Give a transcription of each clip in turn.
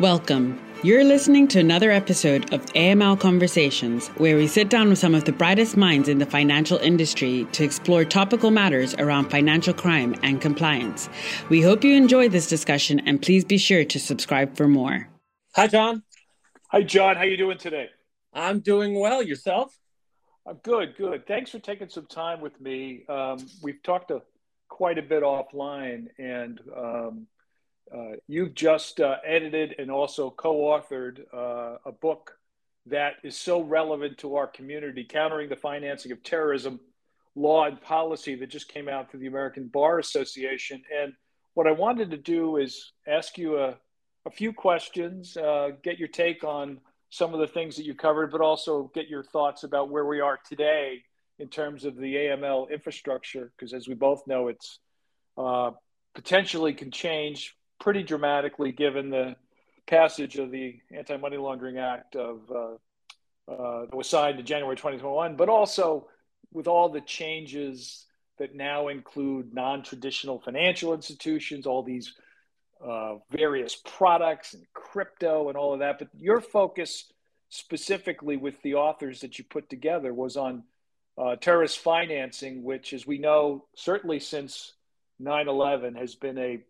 Welcome. You're listening to another episode of AML Conversations, where we sit down with some of the brightest minds in the financial industry to explore topical matters around financial crime and compliance. We hope you enjoy this discussion and please be sure to subscribe for more. Hi, John. Hi, John. How are you doing today? I'm doing well. Yourself? I'm good, good. Thanks for taking some time with me. Um, we've talked a, quite a bit offline, and um, uh, you've just uh, edited and also co-authored uh, a book that is so relevant to our community, countering the financing of terrorism, law and policy that just came out through the American Bar Association. And what I wanted to do is ask you a, a few questions, uh, get your take on some of the things that you covered, but also get your thoughts about where we are today in terms of the AML infrastructure, because as we both know, it's uh, potentially can change pretty dramatically given the passage of the Anti Money Laundering Act of uh, uh, that was signed in January 2021, but also with all the changes that now include non-traditional financial institutions, all these uh, various products and crypto and all of that. But your focus specifically with the authors that you put together was on uh, terrorist financing, which, as we know, certainly since 9 11 has been a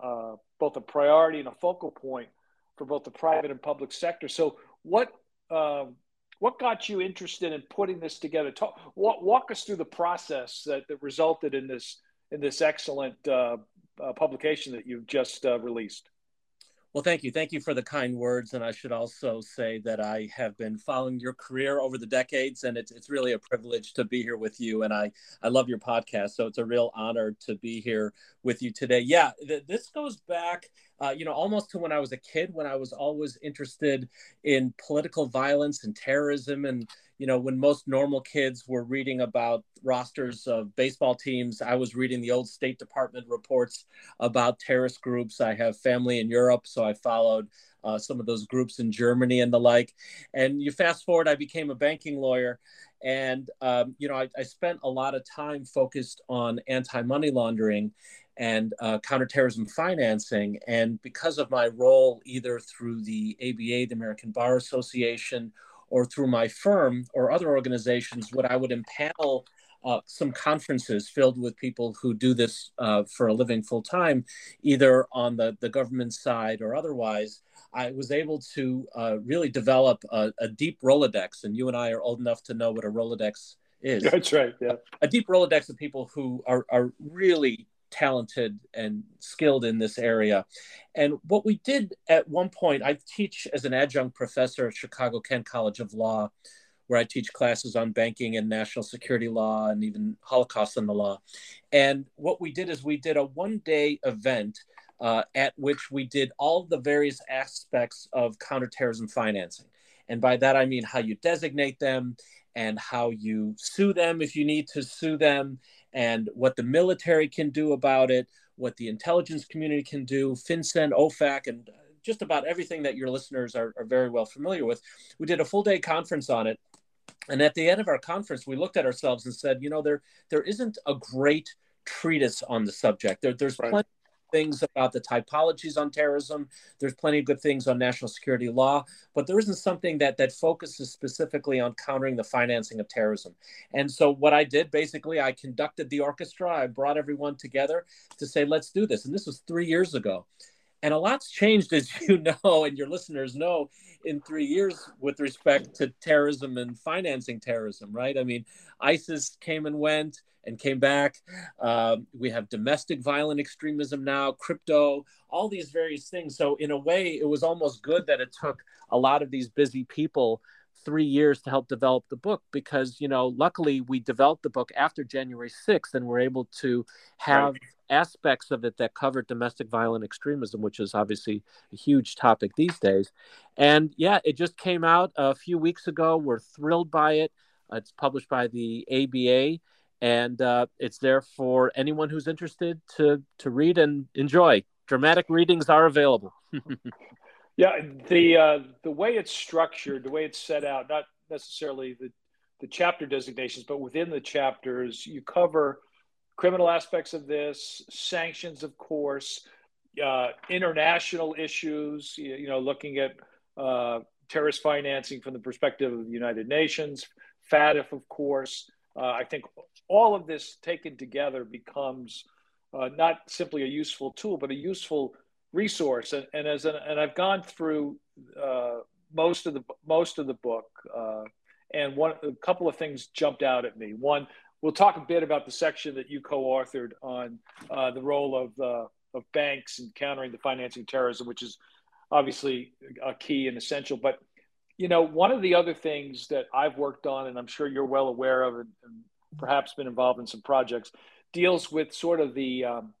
uh, both a priority and a focal point for both the private and public sector. So, what um, what got you interested in putting this together? Talk, walk, walk us through the process that, that resulted in this in this excellent uh, uh, publication that you've just uh, released. Well, thank you. Thank you for the kind words. And I should also say that I have been following your career over the decades, and it's, it's really a privilege to be here with you. And I, I love your podcast. So it's a real honor to be here with you today. Yeah, th- this goes back, uh, you know, almost to when I was a kid, when I was always interested in political violence and terrorism and you know, when most normal kids were reading about rosters of baseball teams, I was reading the old State Department reports about terrorist groups. I have family in Europe, so I followed uh, some of those groups in Germany and the like. And you fast forward, I became a banking lawyer. And, um, you know, I, I, spent a lot of time focused on anti money laundering and uh, counterterrorism financing. And because of my role, either through the ABA, the American Bar Association, or through my firm or other organizations, what I would impanel uh, some conferences filled with people who do this uh, for a living full time, either on the, the government side or otherwise, I was able to uh, really develop a, a, deep Rolodex. And you and I are old enough to know what a Rolodex is. That's right. Yeah. A deep Rolodex of people who are, are really talented and skilled in this area. And what we did at one point, I teach as an adjunct professor at Chicago Kent College of Law, where I teach classes on banking and national security law and even Holocaust and the law. And what we did is we did a one day event uh, at which we did all the various aspects of counterterrorism financing. And by that, I mean how you designate them and how you sue them if you need to sue them and what the military can do about it, what the intelligence community can do, FinCEN, OFAC, and uh, just about everything that your listeners are, are very well familiar with. We did a full day conference on it. And at the end of our conference, we looked at ourselves and said, you know, there there isn't a great treatise on the subject. There, there's right. plenty things about the typologies on terrorism. There's plenty of good things on national security law, but there isn't something that that focuses specifically on countering the financing of terrorism. And so what I did basically, I conducted the orchestra. I brought everyone together to say, let's do this. And this was three years ago. And a lot's changed, as you know, and your listeners know, in three years with respect to terrorism and financing terrorism, right? I mean, ISIS came and went and came back. Uh, we have domestic violent extremism now, crypto, all these various things. So, in a way, it was almost good that it took a lot of these busy people three years to help develop the book because you know luckily we developed the book after january 6th and we're able to have right. aspects of it that cover domestic violent extremism which is obviously a huge topic these days and yeah it just came out a few weeks ago we're thrilled by it it's published by the aba and uh, it's there for anyone who's interested to to read and enjoy. Dramatic readings are available. yeah, the uh, the way it's structured, the way it's set out, not necessarily the the chapter designations, but within the chapters, you cover criminal aspects of this, sanctions, of course. uh, international issues, you know, looking at uh, terrorist financing from the perspective of the United Nations, FATF, of course. Uh, I think all of this taken together becomes uh, not simply a useful tool, but a useful resource. And, and as an, and I've gone through uh, most of the most of the book, uh, and one a couple of things jumped out at me. One, we'll talk a bit about the section that you co-authored on uh, the role of uh, of banks in countering the financing terrorism, which is obviously a key and essential. But you know, one of the other things that I've worked on, and I'm sure you're well aware of, and, and perhaps been involved in some projects, deals with sort of the um,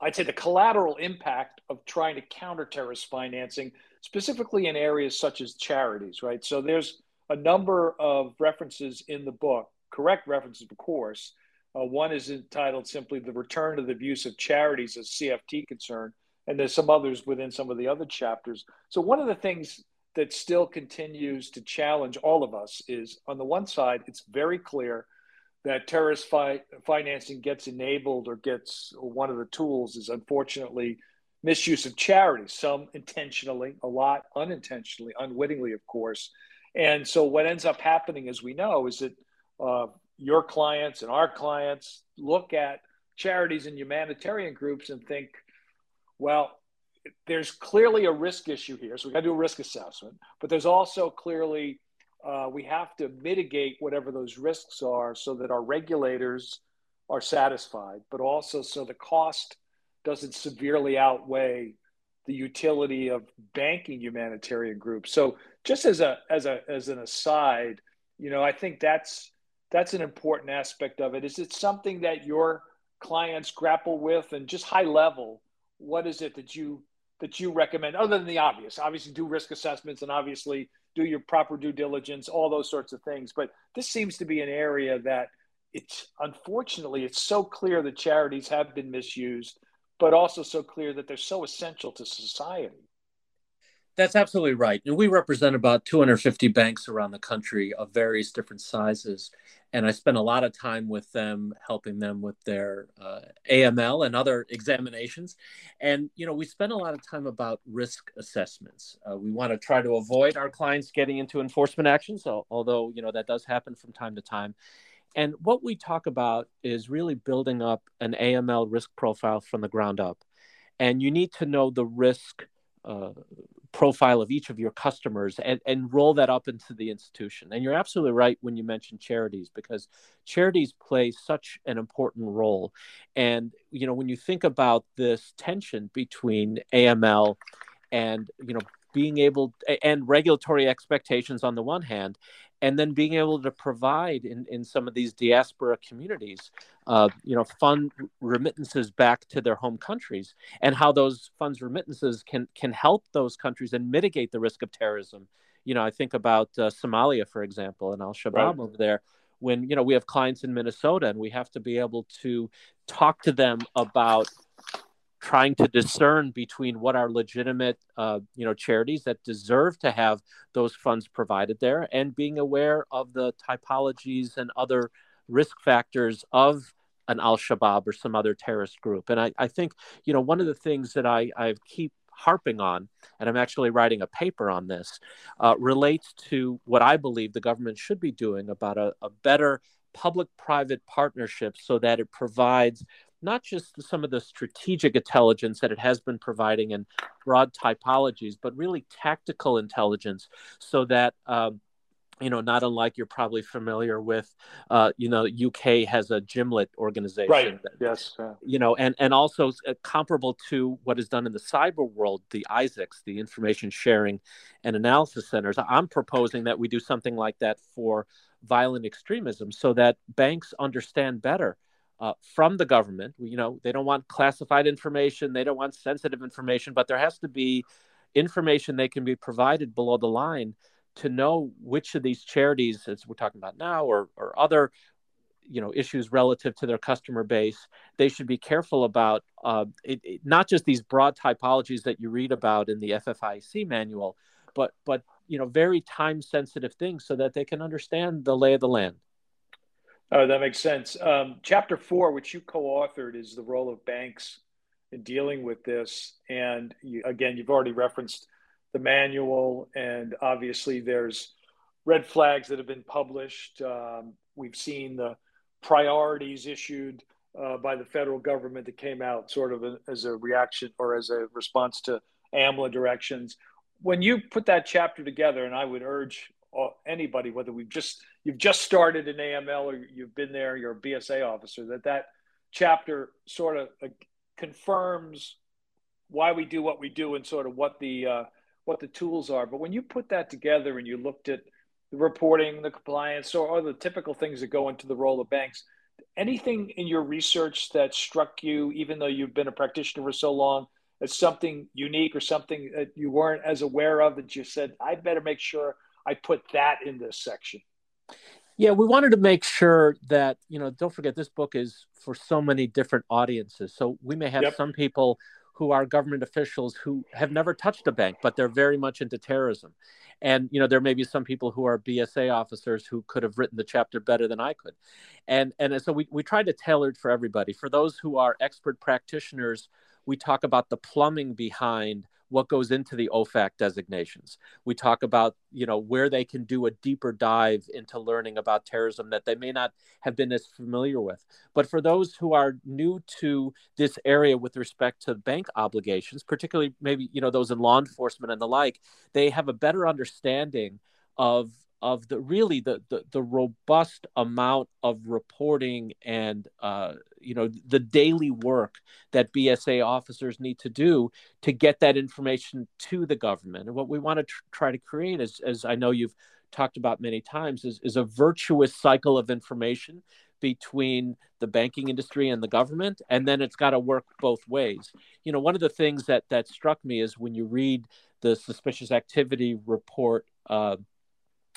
I'd say the collateral impact of trying to counter terrorist financing, specifically in areas such as charities, right? So there's a number of references in the book, correct references, of course. Uh, one is entitled simply The Return to the Abuse of Charities as CFT Concern, and there's some others within some of the other chapters. So one of the things that still continues to challenge all of us is on the one side, it's very clear that terrorist fi- financing gets enabled or gets one of the tools is unfortunately misuse of charities, some intentionally, a lot unintentionally, unwittingly, of course. And so what ends up happening, as we know, is that uh, your clients and our clients look at charities and humanitarian groups and think, well, there's clearly a risk issue here. So we got to do a risk assessment, but there's also clearly uh, we have to mitigate whatever those risks are so that our regulators are satisfied, but also so the cost doesn't severely outweigh the utility of banking humanitarian groups. So just as a as a as an aside, you know, I think that's that's an important aspect of it. Is it something that your clients grapple with and just high level, what is it that you that you recommend other than the obvious? Obviously do risk assessments and obviously do your proper due diligence, all those sorts of things. But this seems to be an area that it's unfortunately it's so clear that charities have been misused, but also so clear that they're so essential to society. That's absolutely right. And we represent about 250 banks around the country of various different sizes and I spend a lot of time with them, helping them with their uh, AML and other examinations. And you know, we spend a lot of time about risk assessments. Uh, we want to try to avoid our clients getting into enforcement actions, although you know that does happen from time to time. And what we talk about is really building up an AML risk profile from the ground up. And you need to know the risk uh, profile of each of your customers and, and roll that up into the institution. And you're absolutely right when you mention charities because charities play such an important role. And you know, when you think about this tension between AML and you know being able and regulatory expectations on the one hand and then being able to provide in, in some of these diaspora communities uh, you know fund remittances back to their home countries and how those funds remittances can can help those countries and mitigate the risk of terrorism you know i think about uh, somalia for example and al-shabaab right. over there when you know we have clients in minnesota and we have to be able to talk to them about trying to discern between what are legitimate uh, you know charities that deserve to have those funds provided there and being aware of the typologies and other risk factors of an al-shabaab or some other terrorist group. And i, I think you know one of the things that i, I keep harping on and i'm actually writing a paper on this uh, relates to what i believe the government should be doing about a, a better public-private partnership so that it provides not just some of the strategic intelligence that it has been providing in broad typologies, but really tactical intelligence so that. Um, you know, not unlike you're probably familiar with, uh, you know, UK has a JMLIT organization. Right. That, yes. Yeah. You know, and and also uh, comparable to what is done in the cyber world, the ISACs, the Information Sharing and Analysis Centers. I'm proposing that we do something like that for violent extremism, so that banks understand better uh, from the government. You know, they don't want classified information, they don't want sensitive information, but there has to be information they can be provided below the line to know which of these charities, as we're talking about now, or, or other you know issues relative to their customer base they should be careful about uh, it, it, not just these broad typologies that you read about in the FFIEC manual but but you know very time sensitive things so that they can understand the lay of the land Oh, that makes sense. Um, chapter four, which you co-authored, is the role of banks in dealing with this. And you, again, you've already referenced the manual, and obviously there's red flags that have been published. Um, we've seen the priorities issued uh, by the federal government that came out sort of a, as a reaction or as a response to AMLA directions. When you put that chapter together, and I would urge anybody, whether we've just you've just started an AML or you've been there, you're a BSA officer, that that chapter sort of uh, confirms why we do what we do and sort of what the uh, what the tools are. But when you put that together and you looked at the reporting, the compliance, or the typical things that go into the role of banks, anything in your research that struck you, even though you've been a practitioner for so long, as something unique or something that you weren't as aware of that you said, I better make sure I put that in this section? Yeah, we wanted to make sure that, you know, don't forget this book is for so many different audiences. So we may have yep. some people who are government officials who have never touched a bank, but they're very much into terrorism. And you know, there may be some people who are BSA officers who could have written the chapter better than I could. And and so we, we tried to tailor it for everybody. For those who are expert practitioners, we talk about the plumbing behind what goes into the OFAC designations. We talk about, you know, where they can do a deeper dive into learning about terrorism that they may not have been as familiar with. But for those who are new to this area with respect to bank obligations, particularly maybe, you know, those in law enforcement and the like, they have a better understanding of of the really the, the, the robust amount of reporting and uh, you know the daily work that BSA officers need to do to get that information to the government. And what we want to tr- try to create is, as I know you've talked about many times, is, is a virtuous cycle of information between the banking industry and the government and then it's got to work both ways you know one of the things that that struck me is when you read the suspicious activity report uh,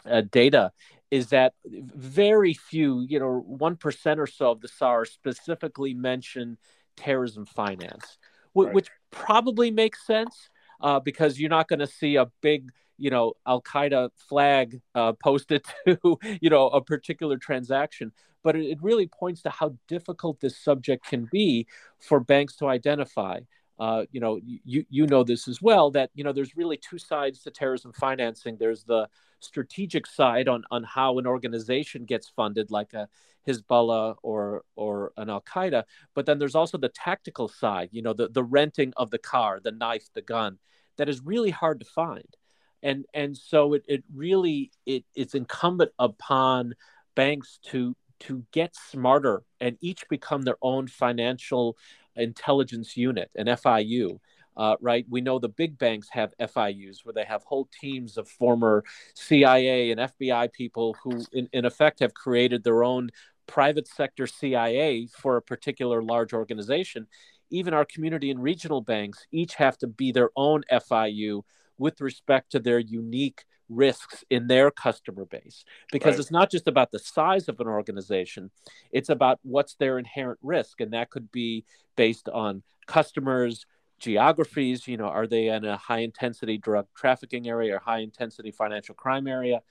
uh, data is that very few, you know, 1% or so of the SARs specifically mention terrorism finance, right. which probably makes sense uh, because you're not going to see a big, you know, Al Qaeda flag uh, posted to, you know, a particular transaction. But it, it really points to how difficult this subject can be for banks to identify. Uh, you know, you you know this as well that you know there's really two sides to terrorism financing. There's the strategic side on on how an organization gets funded, like a Hezbollah or or an Al Qaeda, but then there's also the tactical side. You know, the the renting of the car, the knife, the gun, that is really hard to find, and and so it it really it it's incumbent upon banks to to get smarter and each become their own financial intelligence unit, an FIU. Uh, right? We know the big banks have FIUs where they have whole teams of former CIA and FBI people who, in, in effect, have created their own private sector CIA for a particular large organization. Even our community and regional banks each have to be their own FIU with respect to their unique risks in their customer base. Because right. it's not just about the size of an organization it's about what's their inherent risk and that could be based on customers geographies you know are they in a high intensity drug trafficking area or high intensity financial crime area?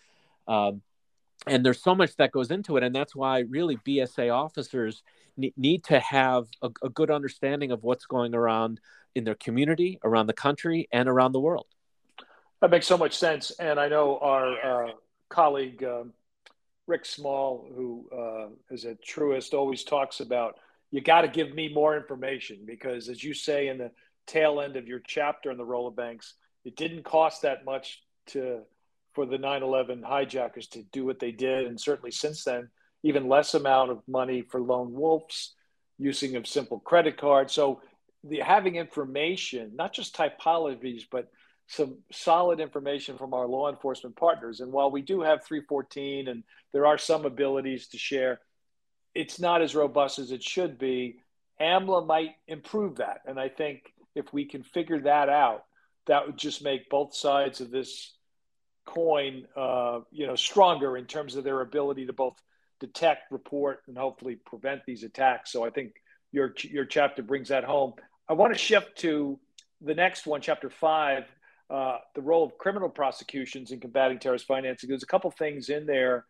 Um, and there's so much that goes into it and that's why really bsa officers ne- need to have a, a good understanding of what's going around in their community around the country and around the world that makes so much sense. And I know our uh, colleague, um, Rick Small, who uh, is a Truist, always talks about you got to give me more information because, as you say in the tail end of your chapter on the role of banks, it didn't cost that much to for the 9/11 hijackers to do what they did, and certainly since then, even less amount of money for lone wolves, using of simple credit cards. So, the having information, not just typologies, but some solid information from our law enforcement partners. And while we do have 314 and there are some abilities to share, it's not as robust as it should be. AMLA might improve that. And I think if we can figure that out, that would just make both sides of this coin, uh, you know, stronger in terms of their ability to both detect, report, and hopefully prevent these attacks. So I think your your chapter brings that home. I want to shift to the next one, chapter five, uh, the role of criminal prosecutions in combating terrorist financing. There's a couple things in there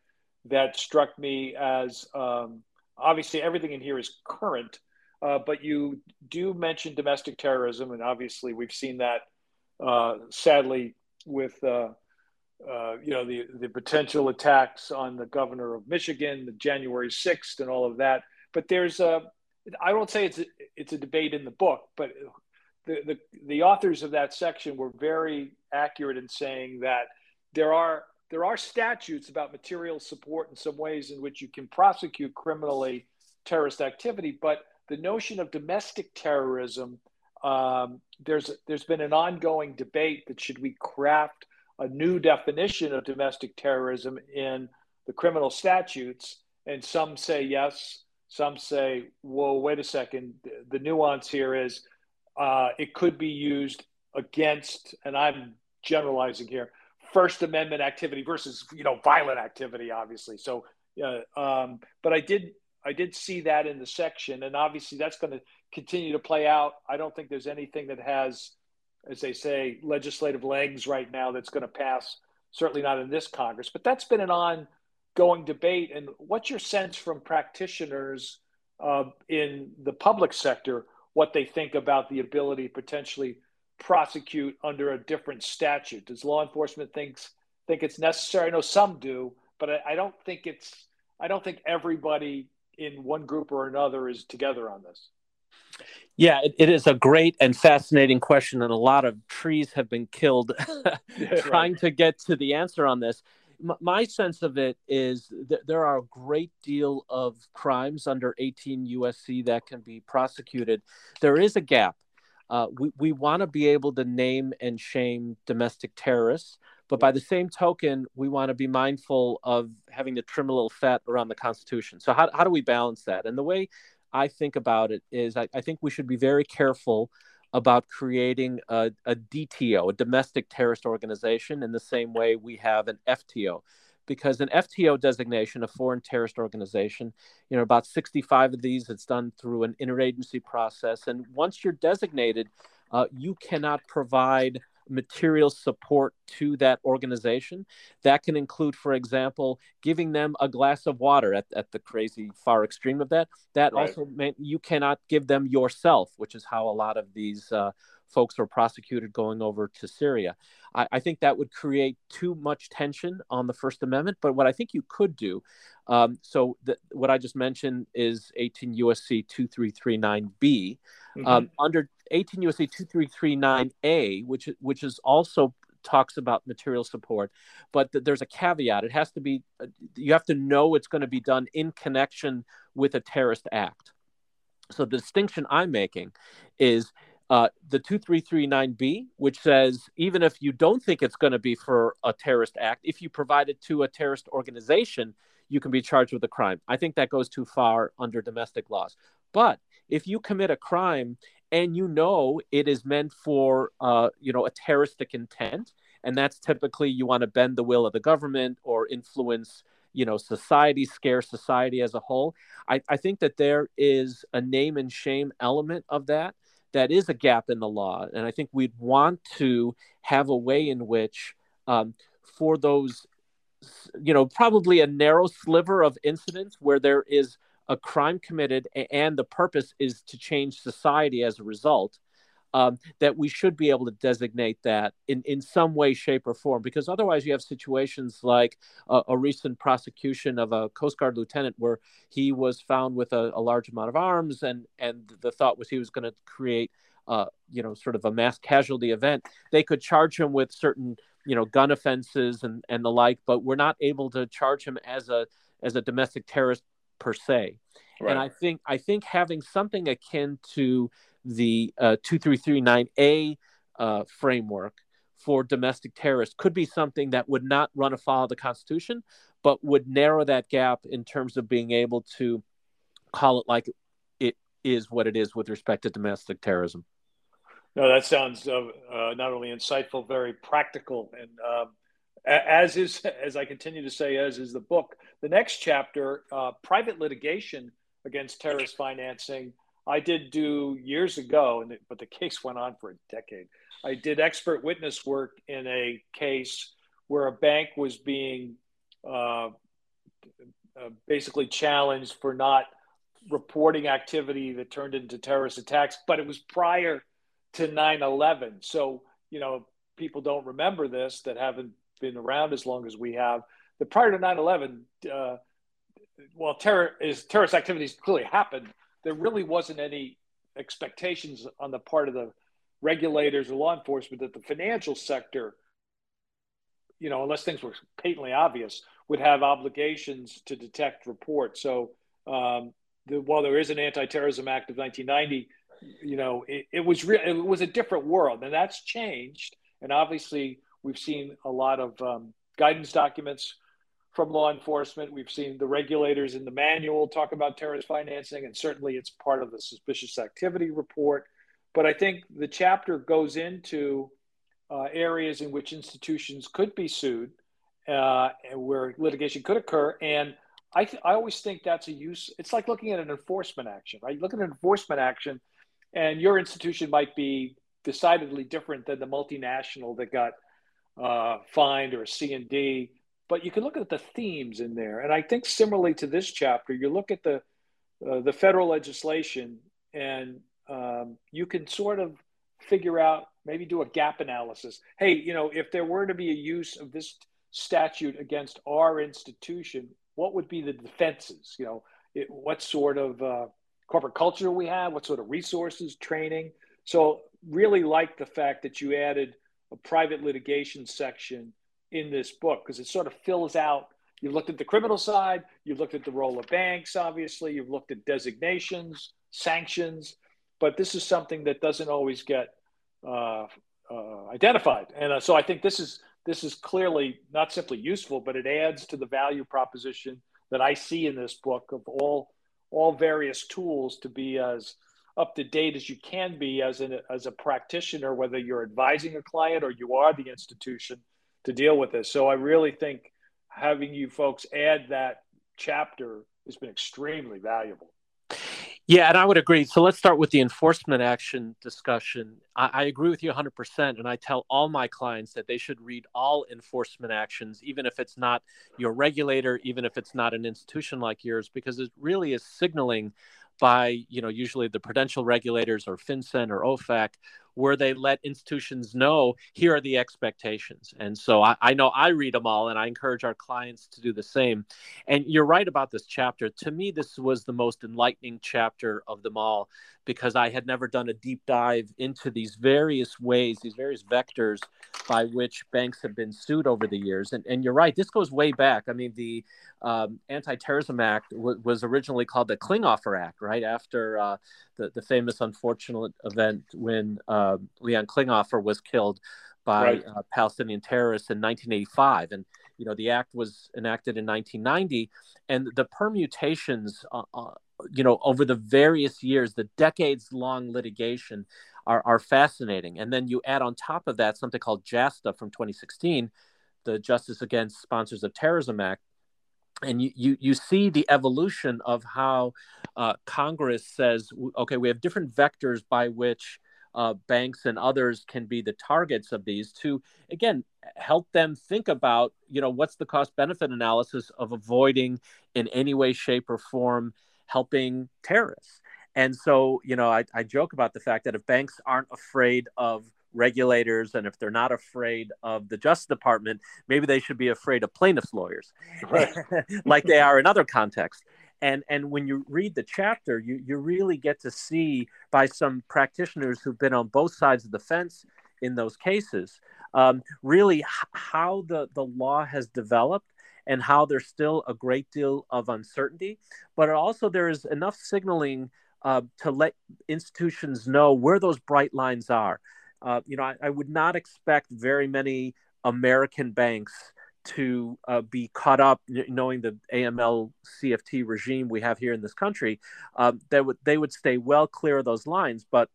that struck me as um, obviously everything in here is current, uh, but you do mention domestic terrorism, and obviously we've seen that uh, sadly with uh, uh, you know the the potential attacks on the governor of Michigan, the January sixth, and all of that. But there's a I won't say it's a, it's a debate in the book, but the, the the authors of that section were very accurate in saying that there are there are statutes about material support in some ways in which you can prosecute criminally terrorist activity, but the notion of domestic terrorism, um, there's there's been an ongoing debate that should we craft a new definition of domestic terrorism in the criminal statutes, and some say yes, some say, whoa, wait a second. The nuance here is uh, it could be used against, and I'm generalizing here, First Amendment activity versus you know violent activity, obviously. So, uh, um, but I did I did see that in the section, and obviously that's going to continue to play out. I don't think there's anything that has, as they say, legislative legs right now that's going to pass. Certainly not in this Congress, but that's been an ongoing debate. And what's your sense from practitioners uh, in the public sector? What they think about the ability to potentially prosecute under a different statute? Does law enforcement thinks think it's necessary? I know some do, but I, I don't think it's. I don't think everybody in one group or another is together on this? Yeah, it, it is a great and fascinating question, and a lot of trees have been killed trying right. to get to the answer on this. My sense of it is that there are a great deal of crimes under 18 USC that can be prosecuted. There is a gap. Uh, we we want to be able to name and shame domestic terrorists. But by the same token, we want to be mindful of having to trim a little fat around the Constitution. So, how, how do we balance that? And the way I think about it is I, I think we should be very careful about creating a, a, DTO, a domestic terrorist organization, in the same way we have an FTO. Because an FTO designation, a foreign terrorist organization, you know, about 65 of these, it's done through an interagency process. And once you're designated, uh, you cannot provide material support to that organization. That can include, for example, giving them a glass of water at, at the crazy far extreme of that. That right. also meant you cannot give them yourself, which is how a lot of these uh, folks were prosecuted going over to Syria. I, I, think that would create too much tension on the First Amendment. But what I think you could do, um, so the, what I just mentioned is 18 USC 2339B. Mm-hmm. Um, under 18 USC 2339A, which which is also talks about material support, but th- there's a caveat. It has to be uh, you have to know it's going to be done in connection with a terrorist act. So the distinction I'm making is uh, the 2339B, which says even if you don't think it's going to be for a terrorist act, if you provide it to a terrorist organization, you can be charged with a crime. I think that goes too far under domestic laws. But if you commit a crime and you know it is meant for uh, you know a terroristic intent and that's typically you want to bend the will of the government or influence you know society scare society as a whole. I, I think that there is a name and shame element of that that is a gap in the law and i think we'd want to have a way in which um, for those you know probably a narrow sliver of incidents where there is a crime committed and the purpose is to change society as a result, um, that we should be able to designate that in, in some way, shape, or form. Because otherwise, you have situations like a, a recent prosecution of a Coast Guard lieutenant where he was found with a, a large amount of arms, and, and the thought was he was going to create. Uh, you know, sort of a mass casualty event, they could charge him with certain, you know, gun offenses and, and the like, but we're not able to charge him as a as a domestic terrorist per se. Right. And I think I think having something akin to the uh, 2339A uh, framework for domestic terrorists could be something that would not run afoul of the Constitution, but would narrow that gap in terms of being able to call it like it is what it is with respect to domestic terrorism. No, that sounds uh, uh not only insightful, very practical, and um, as is as I continue to say, as is the book. The next chapter, uh, private litigation against terrorist financing. I did do years ago, and but the case went on for a decade. I did expert witness work in a case where a bank was being uh, uh, basically challenged for not reporting activity that turned into terrorist attacks, but it was prior to 9 11. So, you know, people don't remember this that haven't been around as long as we have. The prior to 9 11, uh, well, terror is terrorist activities clearly happened. There really wasn't any expectations on the part of the regulators or law enforcement that the financial sector, you know, unless things were patently obvious, would have obligations to detect reports. So, um, the, while there is an Anti-Terrorism Act of 1990, you know, it, it was real. It was a different world, and that's changed. And obviously, we've seen a lot of um, guidance documents from law enforcement. We've seen the regulators in the manual talk about terrorist financing, and certainly it's part of the suspicious activity report. But I think the chapter goes into uh, areas in which institutions could be sued, uh, where litigation could occur, and I, th- I always think that's a use. It's like looking at an enforcement action, right? Look at an enforcement action, and your institution might be decidedly different than the multinational that got uh, fined or C and D. But you can look at the themes in there, and I think similarly to this chapter, you look at the uh, the federal legislation, and um, you can sort of figure out, maybe do a gap analysis. Hey, you know, if there were to be a use of this statute against our institution, what would be the defenses? You know, it, what sort of uh, corporate culture we have, what sort of resources, training. So, really like the fact that you added a private litigation section in this book because it sort of fills out. You've looked at the criminal side, you've looked at the role of banks, obviously, you've looked at designations, sanctions, but this is something that doesn't always get uh, uh, identified. And uh, so I think this is this is clearly not simply useful, but it adds to the value proposition that I see in this book of all all various tools to be as up to date as you can be as an as a practitioner, whether you're advising a client or you are the institution to deal with this. So I really think having you folks add that chapter has been extremely valuable. Yeah, and I would agree. So let's start with the enforcement action discussion. I, I, agree with you 100%. And I tell all my clients that they should read all enforcement actions, even if it's not your regulator, even if it's not an institution like yours, because it really is signaling by, you know, usually the prudential regulators or FinCEN or OFAC where they let institutions know here are the expectations. And so I, I, know I read them all, and I encourage our clients to do the same. And you're right about this chapter. To me, this was the most enlightening chapter of them all because I had never done a deep dive into these various ways, these various vectors by which banks have been sued over the years. And, and you're right, this goes way back. I mean, the um, Anti-Terrorism Act w- was originally called the Klinghoffer Act, right after uh, the the famous unfortunate event when uh, Leon Klinghoffer was killed by right. uh, Palestinian terrorists in 1985, and you know the act was enacted in 1990, and the permutations, uh, uh, you know, over the various years, the decades long litigation. Are, are fascinating. And then you add on top of that something called JASTA from 2016, the Justice Against Sponsors of Terrorism Act, and you, you, you see the evolution of how uh, Congress says, okay, we have different vectors by which uh, banks and others can be the targets of these to, again, help them think about, you know, what's the cost benefit analysis of avoiding in any way, shape, or form helping terrorists. And so, you know, I, I joke about the fact that if banks aren't afraid of regulators and if they're not afraid of the Justice Department, maybe they should be afraid of plaintiffs' lawyers, right. like they are in other contexts. And and when you read the chapter, you you really get to see by some practitioners who've been on both sides of the fence in those cases, um, really how the the law has developed and how there's still a great deal of uncertainty, but also there is enough signaling uh, to let institutions know where those bright lines are. Uh, you know, I, I, would not expect very many American banks to uh, be caught up, knowing the AML CFT regime we have here in this country. Um, they would they would stay well clear of those lines, but.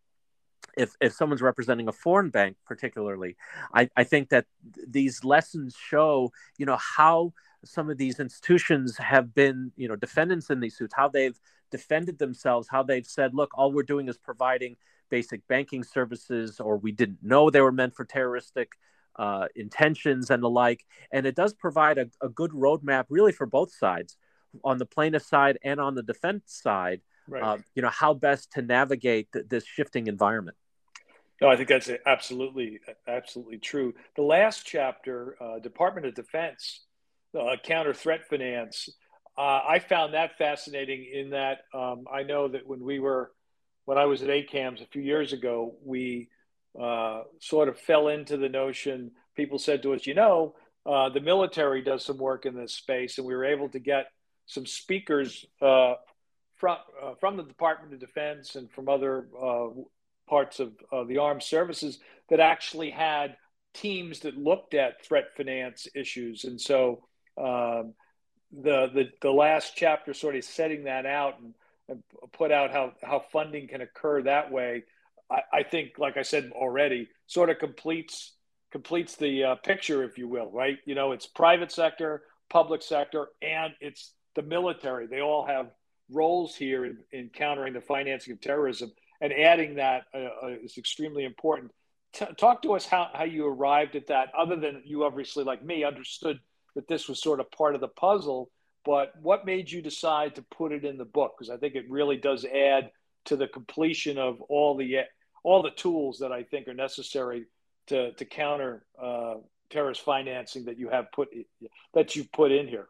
If, if someone's representing a foreign bank, particularly, I, I think that these lessons show, you know, how some of these institutions have been, you know, defendants in these suits, how they've defended themselves, how they've said, look, all we're doing is providing basic banking services or we didn't know they were meant for terroristic uh, intentions and the like. And it does provide a, a, good roadmap, really, for both sides, on the plaintiff side and on the defense side, right. uh, you know, how best to navigate th- this shifting environment. No, I think that's absolutely, absolutely true. The last chapter, uh, Department of Defense, uh, counter threat finance, uh, I found that fascinating. In that, um, I know that when we were, when I was at ACAMS a few years ago, we uh, sort of fell into the notion. People said to us, you know, uh, the military does some work in this space, and we were able to get some speakers uh, from uh, from the Department of Defense and from other uh, parts of the armed services that actually had teams that looked at threat finance issues, and so um, the the the last chapter sort of setting that out and, and put out how how funding can occur that way. I, I think, like I said already, sort of completes completes the uh, picture, if you will, right? You know, it's private sector, public sector, and it's the military. They all have roles here in, in countering the financing of terrorism, and adding that uh, uh, is extremely important. T- talk to us how, how you arrived at that, other than you obviously, like me, understood that this was sort of part of the puzzle. But what made you decide to put it in the book? Because I think it really does add to the completion of all the all the tools that I think are necessary to to counter uh, terrorist financing that you have put that you put in here?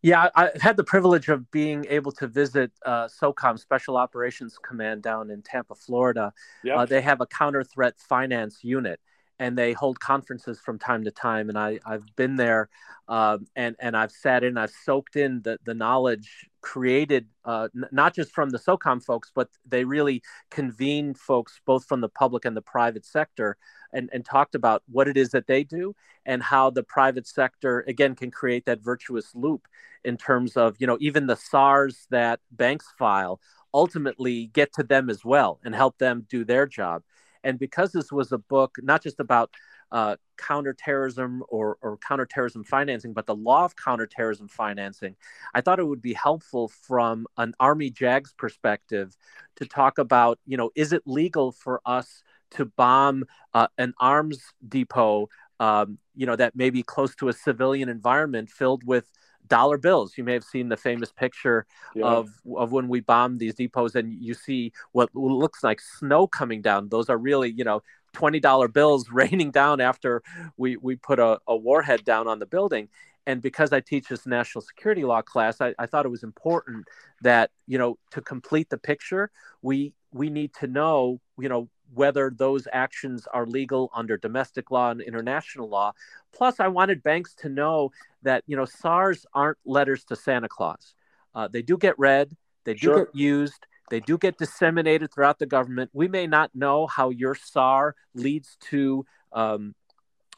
Yeah, I had the privilege of being able to visit uh, SOCOM Special Operations Command down in Tampa, Florida. Yep. Uh, they have a counter threat finance unit, and they hold conferences from time to time. And I, I've been there, uh, and and I've sat in, I've soaked in the the knowledge created uh, n- not just from the SOCOM folks, but they really convened folks both from the public and the private sector and, and talked about what it is that they do and how the private sector again can create that virtuous loop in terms of you know even the SARs that banks file ultimately get to them as well and help them do their job. And because this was a book not just about uh, counterterrorism or, or counterterrorism financing, but the law of counterterrorism financing, I thought it would be helpful from an Army JAGS perspective to talk about, you know, is it legal for us to bomb uh, an arms depot, um, you know, that may be close to a civilian environment filled with dollar bills. You may have seen the famous picture yeah. of of when we bombed these depots, and you see what looks like snow coming down. Those are really, you know, twenty dollar bills raining down after we we put a, a warhead down on the building. And because I teach this national security law class, I, I thought it was important that you know to complete the picture, we we need to know you know whether those actions are legal under domestic law and international law. Plus, I wanted banks to know that you know SARs aren't letters to Santa Claus. Uh, they do get read, they do sure. get used, they do get disseminated throughout the government. We may not know how your SAR leads to um,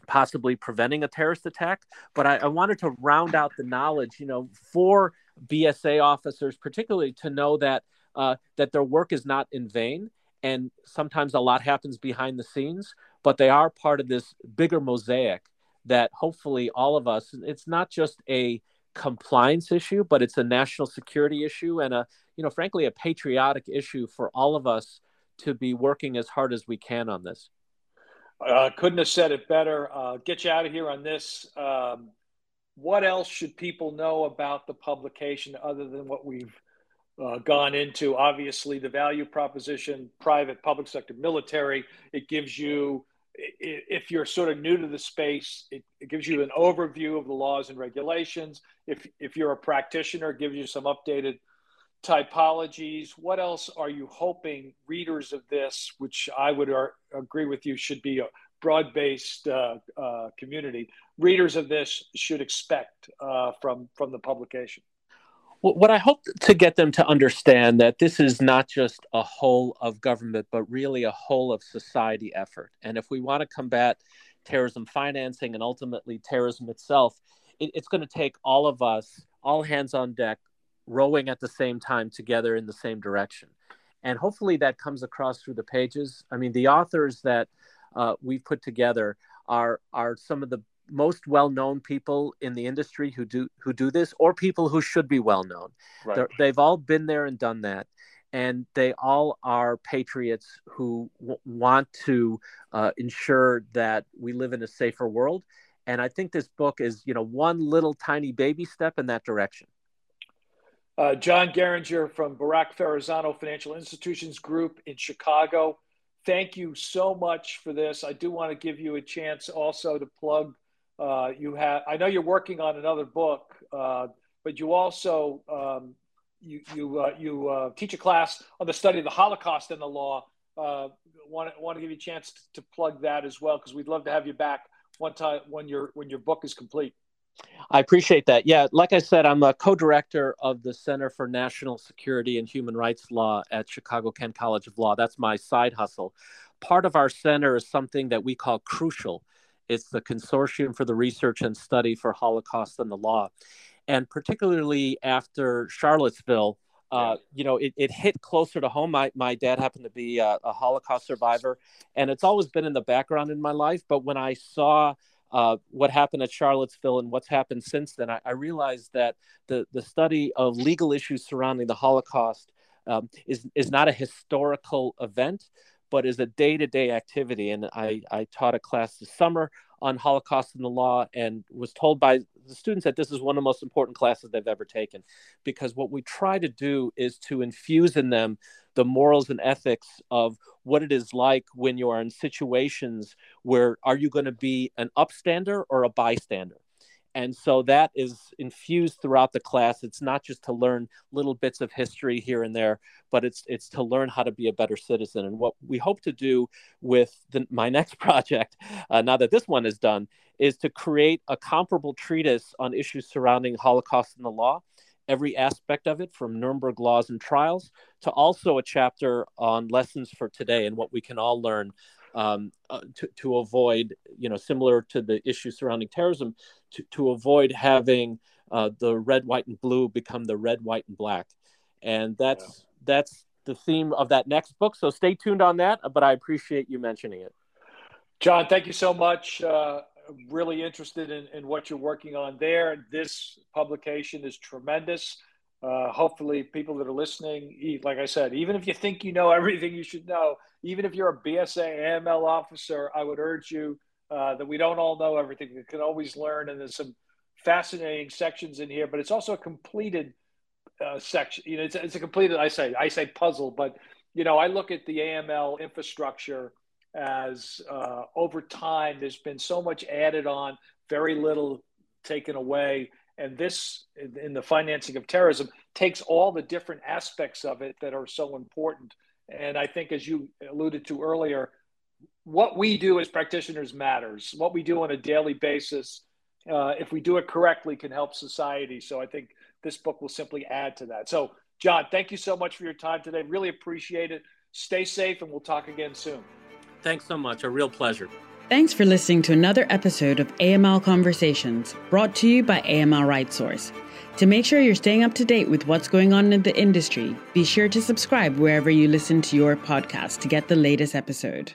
possibly preventing a terrorist attack, but I, I wanted to round out the knowledge, you know, for BSA officers, particularly to know that uh, that their work is not in vain and sometimes a lot happens behind the scenes but they are part of this bigger mosaic that hopefully all of us it's not just a compliance issue but it's a national security issue and a you know frankly a patriotic issue for all of us to be working as hard as we can on this uh, couldn't have said it better uh, get you out of here on this um, what else should people know about the publication other than what we've uh, gone into. Obviously, the value proposition, private, public sector, military, it gives you, if you're sort of new to the space, it, it gives you an overview of the laws and regulations. If, if you're a practitioner, it gives you some updated typologies. What else are you hoping readers of this, which I would ar- agree with you should be a broad based uh, uh, community, readers of this should expect uh, from, from the publication? what I hope to get them to understand that this is not just a whole of government, but really a whole of society effort. And if we want to combat terrorism financing and ultimately terrorism itself, it, it's going to take all of us, all hands on deck, rowing at the same time together in the same direction. And hopefully that comes across through the pages. I mean, the authors that uh, we've put together are are some of the most well-known people in the industry who do who do this or people who should be well known right. they've all been there and done that and they all are patriots who w- want to uh, ensure that we live in a safer world and i think this book is you know one little tiny baby step in that direction Uh, John Geiringer from Barack Ferrazzano Financial Institutions Group in Chicago. Thank you so much for this. I do want to give you a chance also to plug. Uh, you have. I know you're working on another book, uh, but you also um, you you uh, you uh, teach a class on the study of the Holocaust and the law. Want want to give you a chance to, to plug that as well because we'd love to have you back one time when your when your book is complete. I appreciate that. Yeah, like I said, I'm a co-director of the Center for National Security and Human Rights Law at Chicago Kent College of Law. That's my side hustle. Part of our center is something that we call Crucial. It's the Consortium for the Research and Study for Holocaust and the Law. And particularly after Charlottesville, uh, you know, it, it hit closer to home. My, my dad happened to be a, a Holocaust survivor, and it's always been in the background in my life. But when I saw uh, what happened at Charlottesville and what's happened since then, I, I, realized that the, the study of legal issues surrounding the Holocaust um, is, is not a historical event, but is a day to day activity. And I, I taught a class this summer on Holocaust and the law and was told by the students that this is one of the most important classes they've ever taken because what we try to do is to infuse in them the morals and ethics of what it is like when you are in situations where are you going to be an upstander or a bystander and so that is infused throughout the class. It's not just to learn little bits of history here and there but it's it's to learn how to be a better citizen. And what we hope to do with the, my next project uh, now that this one is done is to create a comparable treatise on issues surrounding holocaust and the law every aspect of it from nuremberg laws and trials to also a chapter on lessons for today and what we can all learn um, uh, to, to avoid, you know, similar to the issue surrounding terrorism, to, to avoid having uh, the red, white, and blue become the red, white, and black. And that's yeah. that's the theme of that next book. So stay tuned on that. But I appreciate you mentioning it. John, thank you so much. Uh, really interested in, in what you're working on there. This publication is tremendous. Uh, hopefully, people that are listening, like I said, even if you think you know everything you should know, even if you're a BSA AML officer, I would urge you uh, that we don't all know everything. We can always learn, and there's some fascinating sections in here. But it's also a completed uh, section. You know, it's, it's a completed. I say I say puzzle, but you know, I look at the AML infrastructure as uh, over time. There's been so much added on, very little taken away and this in the financing of terrorism takes all the different aspects of it that are so important. And i think as you alluded to earlier what we do as practitioners matters. What we do on a daily basis uh, if we do it correctly can help society. So i think this book will simply add to that. So john thank you so much for your time today. Really appreciate it. Stay safe and we'll talk again soon. Thanks so much. A real pleasure Thanks for listening to another episode of AML Conversations, brought to you by AML RightSource. To make sure you're staying up to date with what's going on in the industry, be sure to subscribe wherever you listen to your podcast to get the latest episode.